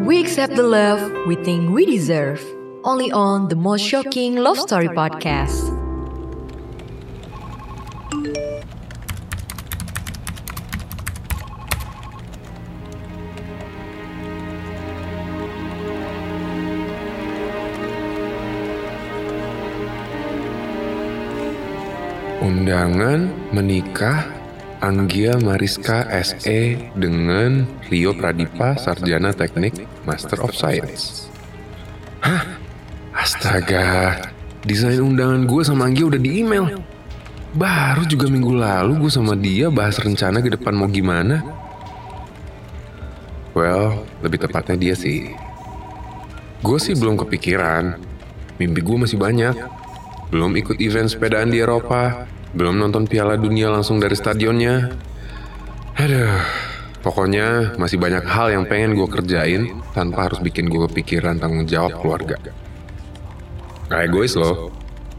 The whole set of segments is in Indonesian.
We accept the love we think we deserve. Only on the most shocking love story podcast. Undangan menikah Anggia Mariska SE dengan Rio Pradipa Sarjana Teknik Master of Science. Hah? Astaga, desain undangan gue sama Anggia udah di email. Baru juga minggu lalu gue sama dia bahas rencana ke depan mau gimana. Well, lebih tepatnya dia sih. Gue sih belum kepikiran. Mimpi gue masih banyak. Belum ikut event sepedaan di Eropa, belum nonton Piala Dunia langsung dari stadionnya. Aduh, pokoknya masih banyak hal yang pengen gue kerjain tanpa harus bikin gue kepikiran tanggung jawab keluarga. Gak egois loh,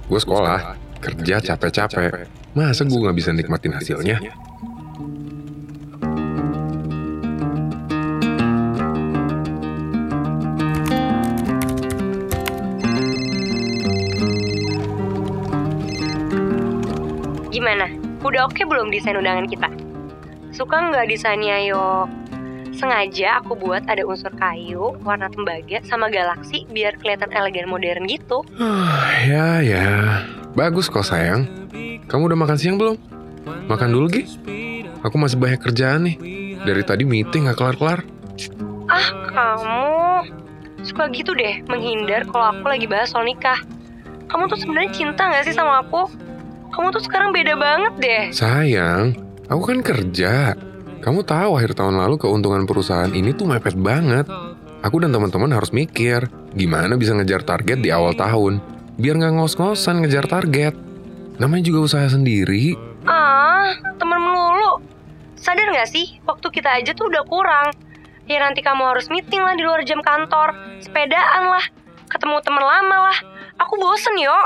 gue sekolah, kerja capek-capek, masa gue gak bisa nikmatin hasilnya? Gimana? Udah oke belum desain undangan kita? Suka nggak desainnya yo? Sengaja aku buat ada unsur kayu, warna tembaga, sama galaksi biar kelihatan elegan modern gitu. ya, ya. Bagus kok sayang. Kamu udah makan siang belum? Makan dulu, Gi. Aku masih banyak kerjaan nih. Dari tadi meeting gak kelar-kelar. Ah, kamu suka gitu deh menghindar kalau aku lagi bahas soal nikah. Kamu tuh sebenarnya cinta nggak sih sama aku? Kamu tuh sekarang beda banget deh. Sayang, aku kan kerja. Kamu tahu akhir tahun lalu keuntungan perusahaan ini tuh mepet banget. Aku dan teman-teman harus mikir gimana bisa ngejar target di awal tahun. Biar nggak ngos-ngosan ngejar target. Namanya juga usaha sendiri. Ah, temen melulu. Sadar nggak sih, waktu kita aja tuh udah kurang. Ya nanti kamu harus meeting lah di luar jam kantor, sepedaan lah, ketemu temen lama lah. Aku bosen yo.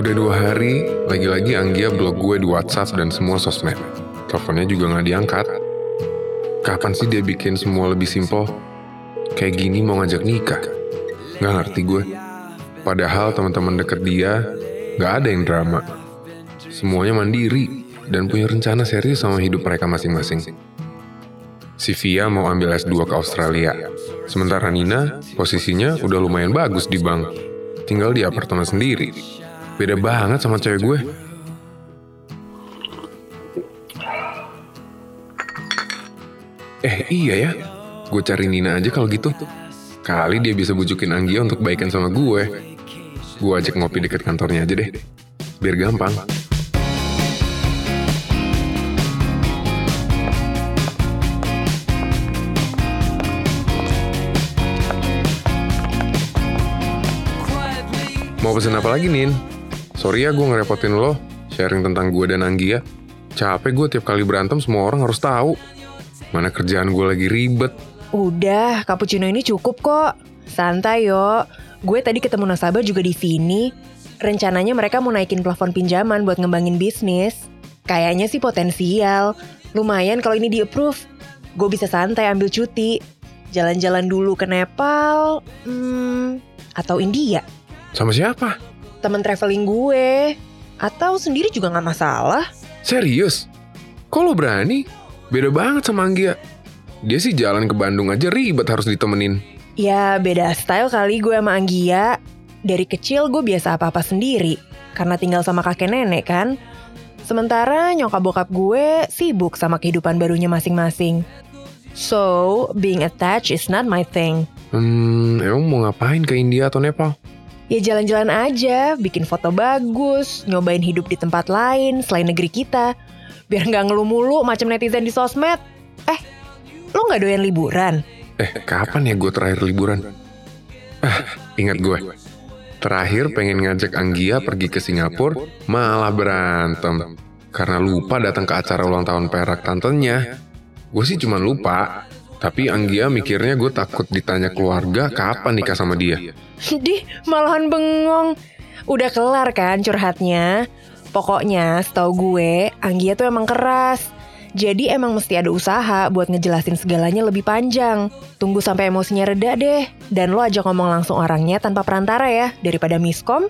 Udah dua hari, lagi-lagi Anggia blok gue di WhatsApp dan semua sosmed. Teleponnya juga nggak diangkat. Kapan sih dia bikin semua lebih simpel? Kayak gini mau ngajak nikah? Nggak ngerti gue. Padahal teman-teman deket dia nggak ada yang drama. Semuanya mandiri dan punya rencana serius sama hidup mereka masing-masing. Si Via mau ambil S2 ke Australia. Sementara Nina, posisinya udah lumayan bagus di bank. Tinggal di apartemen sendiri. Beda banget sama cewek gue. Eh iya ya, gue cari Nina aja kalau gitu. Kali dia bisa bujukin Anggia untuk baikan sama gue. Gue ajak ngopi deket kantornya aja deh. Biar gampang. Mau pesen apa lagi, Nin? Sorry ya gue ngerepotin lo, sharing tentang gue dan Anggia. Capek gue tiap kali berantem semua orang harus tahu. Mana kerjaan gue lagi ribet. Udah, cappuccino ini cukup kok. Santai yo. Gue tadi ketemu nasabah juga di sini. Rencananya mereka mau naikin plafon pinjaman buat ngembangin bisnis. Kayaknya sih potensial. Lumayan kalau ini di approve. Gue bisa santai ambil cuti. Jalan-jalan dulu ke Nepal, hmm, atau India. Sama siapa? Temen traveling gue. Atau sendiri juga nggak masalah. Serius? Kok lo berani? Beda banget sama Anggia. Dia sih jalan ke Bandung aja ribet harus ditemenin. Ya beda style kali gue sama Anggia. Dari kecil gue biasa apa-apa sendiri. Karena tinggal sama kakek nenek kan. Sementara nyokap bokap gue sibuk sama kehidupan barunya masing-masing. So, being attached is not my thing. Hmm, emang mau ngapain ke India atau Nepal? Ya jalan-jalan aja, bikin foto bagus, nyobain hidup di tempat lain selain negeri kita. Biar nggak ngeluh mulu macam netizen di sosmed. Eh, lo nggak doyan liburan? Eh, kapan ya gue terakhir liburan? Ah, ingat gue. Terakhir pengen ngajak Anggia pergi ke Singapura, malah berantem. Karena lupa datang ke acara ulang tahun perak tantenya. Gue sih cuma lupa. Tapi Anggia mikirnya gue takut ditanya keluarga kapan nikah sama dia. Dih, malahan bengong. Udah kelar kan curhatnya? Pokoknya setahu gue, Anggia tuh emang keras. Jadi emang mesti ada usaha buat ngejelasin segalanya lebih panjang. Tunggu sampai emosinya reda deh. Dan lo aja ngomong langsung orangnya tanpa perantara ya, daripada miskom.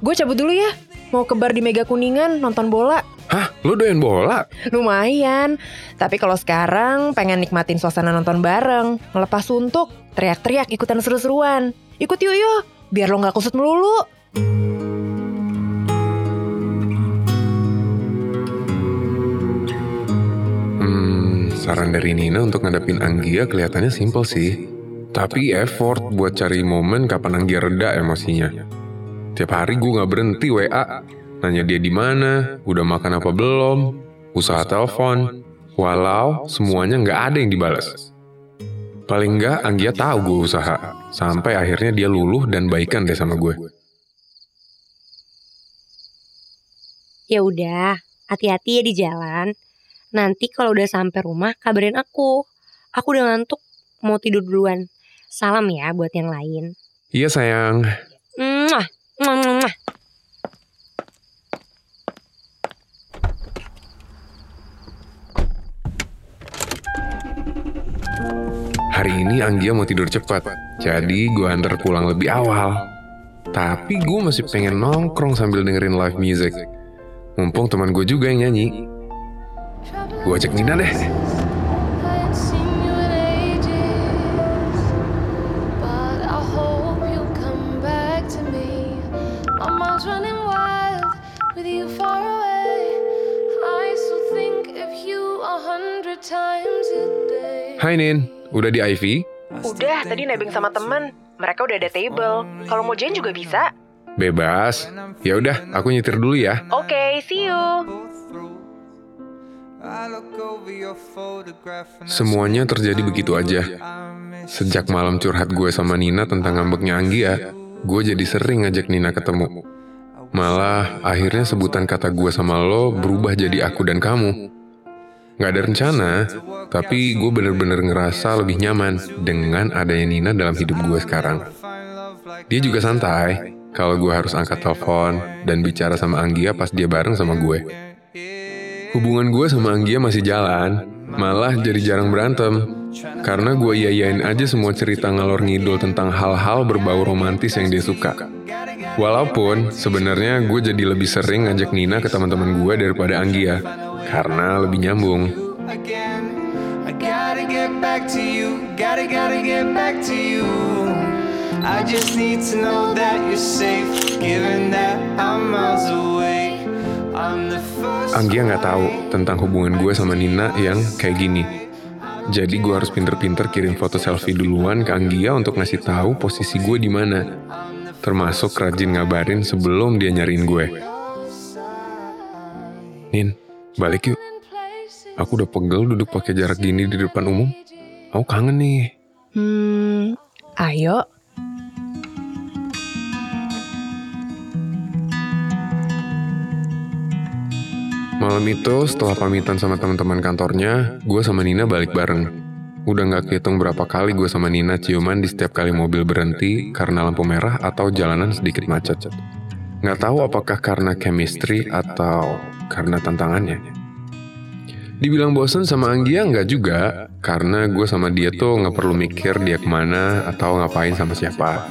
Gue cabut dulu ya. Mau ke bar di Mega Kuningan nonton bola. Hah, lu doyan bola? Lumayan. Tapi kalau sekarang pengen nikmatin suasana nonton bareng, ngelepas suntuk, teriak-teriak ikutan seru-seruan. Ikut yuk yuk, biar lo nggak kusut melulu. Hmm, saran dari Nina untuk ngadepin Anggia kelihatannya simple sih. Tapi effort buat cari momen kapan Anggia reda emosinya. Tiap hari gue nggak berhenti WA, nanya dia di mana, udah makan apa belum, usaha telepon, walau semuanya nggak ada yang dibalas. Paling nggak Anggia tahu gue usaha, sampai akhirnya dia luluh dan baikan deh sama gue. Ya udah, hati-hati ya di jalan. Nanti kalau udah sampai rumah kabarin aku. Aku udah ngantuk, mau tidur duluan. Salam ya buat yang lain. Iya sayang, Mwah, mwah, mwah, Hari ini Anggia mau tidur cepat, jadi gue antar pulang lebih awal. Tapi gue masih pengen nongkrong sambil dengerin live music. Mumpung teman gue juga yang nyanyi. Gue ajak Nina deh. Hai Nin, udah di Ivy? Udah, tadi nebeng sama temen. Mereka udah ada table. Kalau mau join juga bisa. Bebas. Ya udah, aku nyetir dulu ya. Oke, see you. Semuanya terjadi begitu aja. Sejak malam curhat gue sama Nina tentang ngambeknya Anggia, gue jadi sering ngajak Nina ketemu. Malah akhirnya sebutan kata gue sama lo berubah jadi aku dan kamu. Gak ada rencana, tapi gue bener-bener ngerasa lebih nyaman dengan adanya Nina dalam hidup gue sekarang. Dia juga santai kalau gue harus angkat telepon dan bicara sama Anggia pas dia bareng sama gue. Hubungan gue sama Anggia masih jalan, malah jadi jarang berantem. Karena gue iyain aja semua cerita ngalor ngidul tentang hal-hal berbau romantis yang dia suka. Walaupun sebenarnya gue jadi lebih sering ngajak Nina ke teman-teman gue daripada Anggia, karena lebih nyambung. I just need to know that you're safe, given that I'm miles away. I'm the first. Anggia nggak tahu tentang hubungan gue sama Nina yang kayak gini. Jadi gue harus pinter-pinter kirim foto selfie duluan ke Anggia untuk ngasih tahu posisi gue di mana. Termasuk rajin ngabarin sebelum dia nyariin gue. Nin, balik yuk. Aku udah pegel duduk pakai jarak gini di depan umum. Aku kangen nih. Hmm, ayo. Malam itu setelah pamitan sama teman-teman kantornya, gue sama Nina balik bareng. Udah nggak kehitung berapa kali gue sama Nina ciuman di setiap kali mobil berhenti karena lampu merah atau jalanan sedikit macet. Nggak tahu apakah karena chemistry atau karena tantangannya. Dibilang bosen sama Anggia nggak juga, karena gue sama dia tuh nggak perlu mikir dia ke mana atau ngapain sama siapa.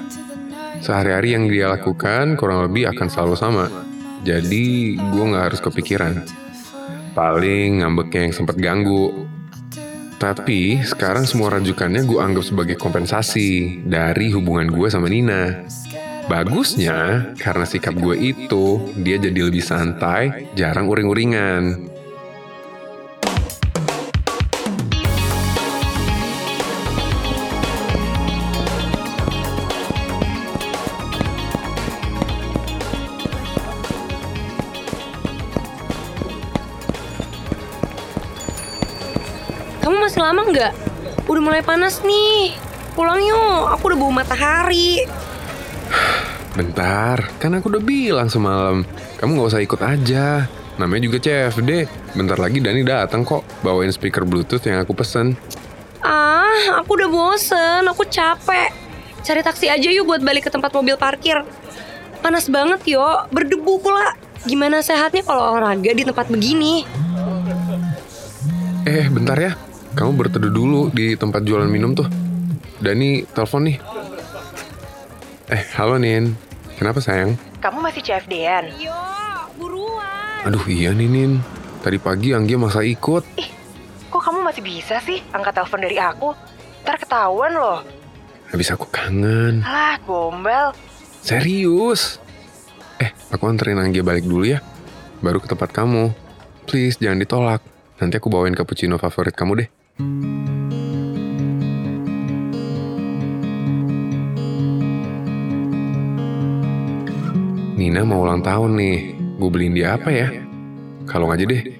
Sehari-hari yang dia lakukan kurang lebih akan selalu sama. Jadi gue nggak harus kepikiran. Paling ngambeknya yang sempet ganggu. Tapi sekarang semua rajukannya gue anggap sebagai kompensasi dari hubungan gue sama Nina. Bagusnya, karena sikap gue itu, dia jadi lebih santai, jarang uring-uringan. Kamu masih lama nggak? Udah mulai panas nih. Pulang yuk, aku udah bawa matahari. Bentar, kan aku udah bilang semalam, kamu nggak usah ikut aja. Namanya juga CFD. Bentar lagi Dani datang kok, bawain speaker Bluetooth yang aku pesen. Ah, aku udah bosen, aku capek. Cari taksi aja yuk buat balik ke tempat mobil parkir. Panas banget yo, berdebu pula. Gimana sehatnya kalau olahraga di tempat begini? Eh, bentar ya. Kamu berteduh dulu di tempat jualan minum tuh. Dani telepon nih. Eh, halo Nin. Kenapa sayang? Kamu masih CFD-an? Yo, buruan. Aduh iya nih Nin. Tadi pagi Anggia masa ikut. Kok kamu masih bisa sih angkat telepon dari aku? Ntar ketahuan loh. Habis aku kangen. Lah, gombal. Serius. Eh, aku anterin Anggia balik dulu ya. Baru ke tempat kamu. Please, jangan ditolak. Nanti aku bawain cappuccino favorit kamu deh. Nina mau ulang tahun nih. Gue beliin dia apa ya? Kalung aja deh.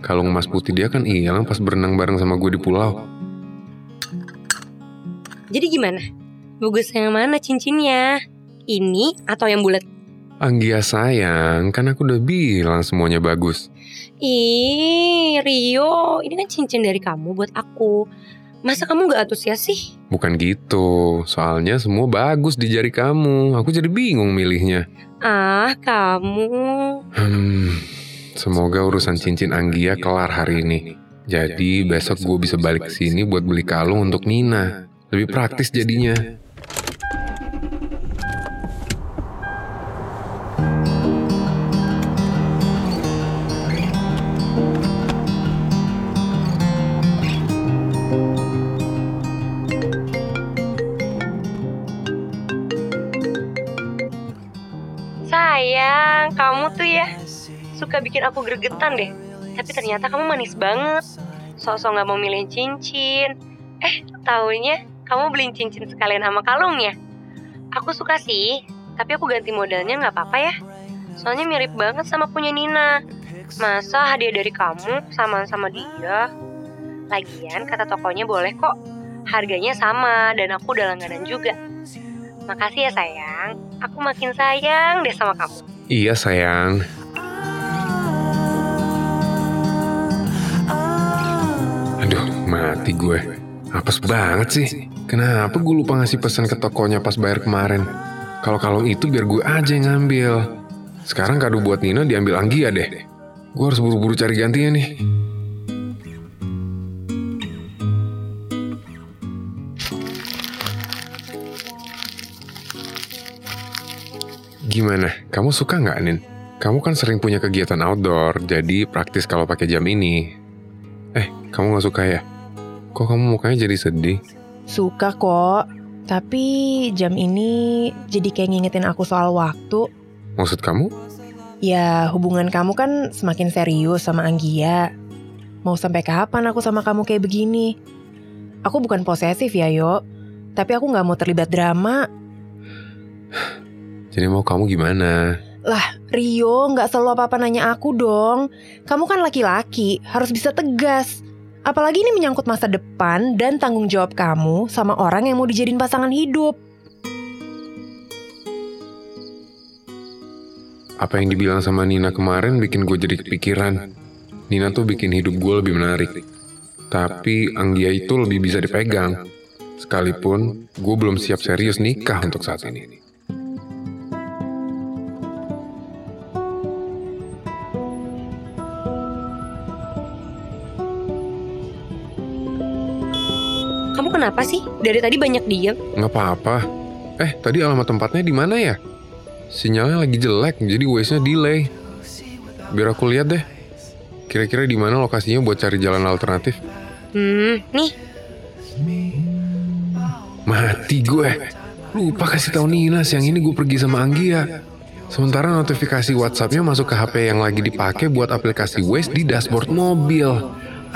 Kalung emas putih dia kan hilang pas berenang bareng sama gue di pulau. Jadi gimana? Bagus yang mana cincinnya? Ini atau yang bulat? Anggia sayang, kan aku udah bilang semuanya bagus. Ih, Rio, ini kan cincin dari kamu buat aku. Masa kamu gak antusias sih? Bukan gitu, soalnya semua bagus di jari kamu. Aku jadi bingung milihnya. Ah, kamu. Hmm, semoga urusan cincin Anggia kelar hari ini. Jadi besok gue bisa balik ke sini buat beli kalung untuk Nina. Lebih praktis jadinya. Sayang, kamu tuh ya suka bikin aku gregetan deh. Tapi ternyata kamu manis banget. Sosok nggak mau milih cincin. Eh, taunya kamu beliin cincin sekalian sama kalungnya. Aku suka sih, tapi aku ganti modelnya nggak apa-apa ya. Soalnya mirip banget sama punya Nina. Masa hadiah dari kamu sama sama dia? Lagian kata tokonya boleh kok. Harganya sama dan aku udah langganan juga. Makasih ya sayang. Aku makin sayang deh sama kamu. Iya sayang. Aduh, mati gue. Apes banget sih. Kenapa gue lupa ngasih pesan ke tokonya pas bayar kemarin? Kalau kalung itu biar gue aja yang ngambil. Sekarang kado buat Nina diambil Anggia deh. Gue harus buru-buru cari gantinya nih. Gimana? Kamu suka nggak, Nin? Kamu kan sering punya kegiatan outdoor, jadi praktis kalau pakai jam ini. Eh, kamu nggak suka ya? Kok kamu mukanya jadi sedih? Suka kok. Tapi jam ini jadi kayak ngingetin aku soal waktu. Maksud kamu? Ya hubungan kamu kan semakin serius sama Anggia. Mau sampai kapan aku sama kamu kayak begini? Aku bukan posesif ya yo. Tapi aku gak mau terlibat drama. Jadi mau kamu gimana? Lah Rio gak selalu apa-apa nanya aku dong. Kamu kan laki-laki, harus bisa tegas. Apalagi ini menyangkut masa depan dan tanggung jawab kamu sama orang yang mau dijadiin pasangan hidup. Apa yang dibilang sama Nina kemarin bikin gue jadi kepikiran. Nina tuh bikin hidup gue lebih menarik. Tapi Anggia itu lebih bisa dipegang. Sekalipun gue belum siap serius nikah untuk saat ini. Kenapa sih? Dari tadi banyak diem. Nggak apa-apa. Eh, tadi alamat tempatnya di mana ya? Sinyalnya lagi jelek, jadi Waze-nya delay. Biar aku lihat deh. Kira-kira di mana lokasinya buat cari jalan alternatif? Hmm, nih. Mati gue. Lupa kasih tahu Nina siang ini gue pergi sama Anggia. Sementara notifikasi WhatsApp-nya masuk ke HP yang lagi dipakai buat aplikasi Waze di dashboard mobil.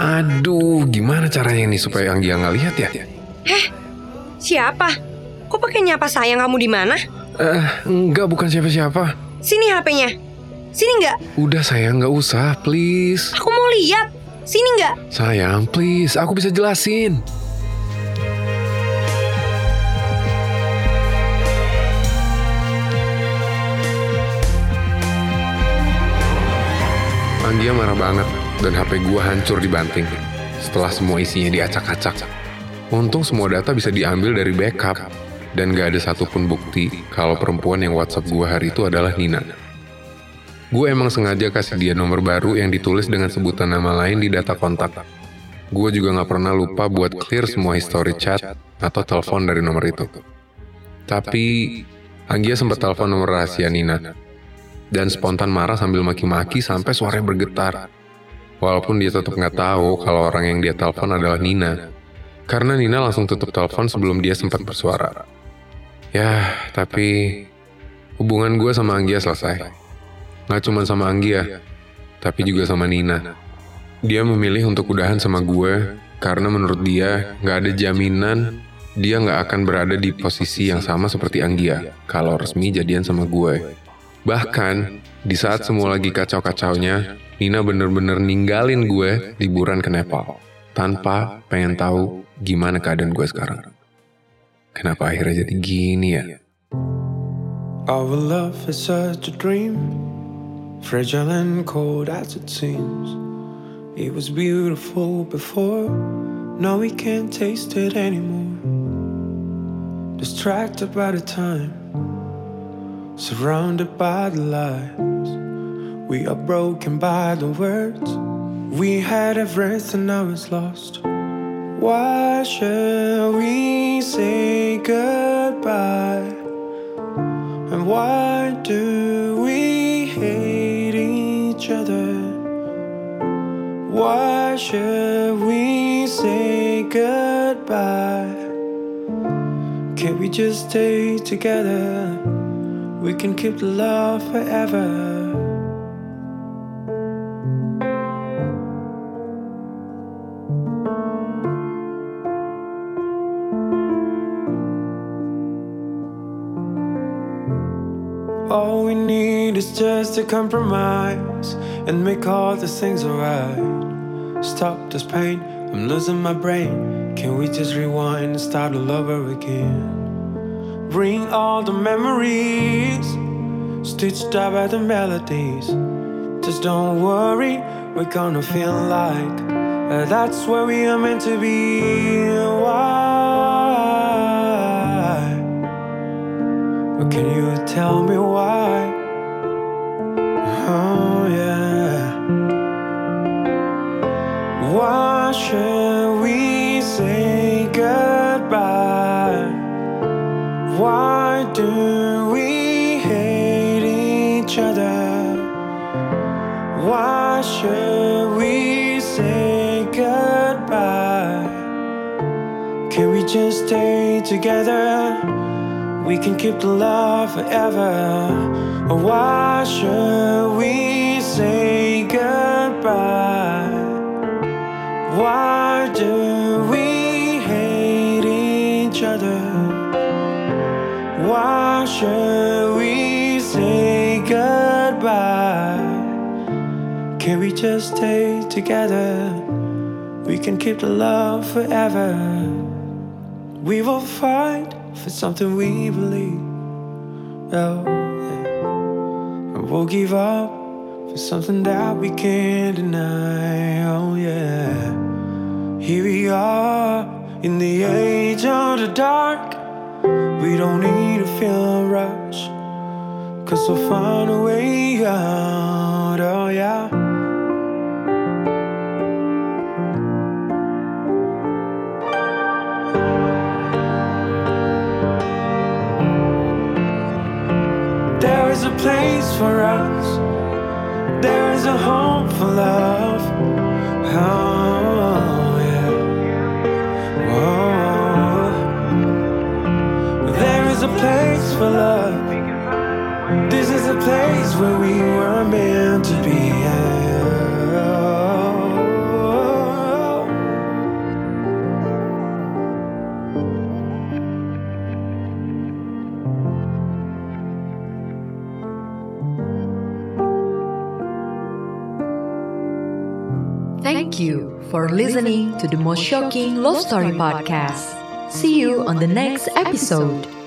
Aduh, gimana caranya nih supaya Anggia nggak lihat ya? Siapa? Kok pakai nyapa sayang kamu di mana? Eh, enggak bukan siapa-siapa. Sini HP-nya. Sini nggak? Udah sayang, nggak usah, please. Aku mau lihat. Sini nggak? Sayang, please, aku bisa jelasin. Anggia marah banget dan HP gua hancur dibanting. Setelah semua isinya diacak-acak. Untung semua data bisa diambil dari backup, dan gak ada satupun bukti kalau perempuan yang WhatsApp gue hari itu adalah Nina. Gue emang sengaja kasih dia nomor baru yang ditulis dengan sebutan nama lain di data kontak. Gue juga gak pernah lupa buat clear semua history chat atau telepon dari nomor itu. Tapi, Anggia sempat telepon nomor rahasia Nina. Dan spontan marah sambil maki-maki sampai suaranya bergetar. Walaupun dia tetap nggak tahu kalau orang yang dia telepon adalah Nina. Karena Nina langsung tutup telepon sebelum dia sempat bersuara. Ya, tapi hubungan gue sama Anggia selesai. Nggak cuma sama Anggia, tapi juga sama Nina. Dia memilih untuk udahan sama gue karena menurut dia nggak ada jaminan dia nggak akan berada di posisi yang sama seperti Anggia kalau resmi jadian sama gue. Bahkan, di saat semua lagi kacau-kacaunya, Nina bener-bener ninggalin gue liburan ke Nepal. Tanpa pengen tahu gimana keadaan gue sekarang. Kenapa akhirnya jadi gini ya? Our love is such a dream, fragile and cold as it seems. It was beautiful before, now we can't taste it anymore. Distracted by the time, surrounded by the lies. We are broken by the words. We had everything, now it's lost. Why shall we say goodbye? And why do we hate each other? Why should we say goodbye? Can't we just stay together? We can keep the love forever. Just a compromise and make all the things alright. Stop this pain, I'm losing my brain. Can we just rewind and start all over again? Bring all the memories, stitched up by the melodies. Just don't worry, we're gonna feel like uh, that's where we are meant to be. Why? But can you tell me why? Just stay together? We can keep the love forever. Or why should we say goodbye? Why do we hate each other? Why should we say goodbye? Can we just stay together? We can keep the love forever. We will fight for something we believe. Oh, yeah. And we'll give up for something that we can't deny. Oh, yeah. Here we are in the age of the dark. We don't need to feel rush. Cause we'll find a way out. Oh, yeah. Place for us. There is a home for love. Oh, yeah. Whoa. There is a place for love. This is a place where we were meant to be. Oh. For listening to the most shocking love story podcast. See you on the next episode.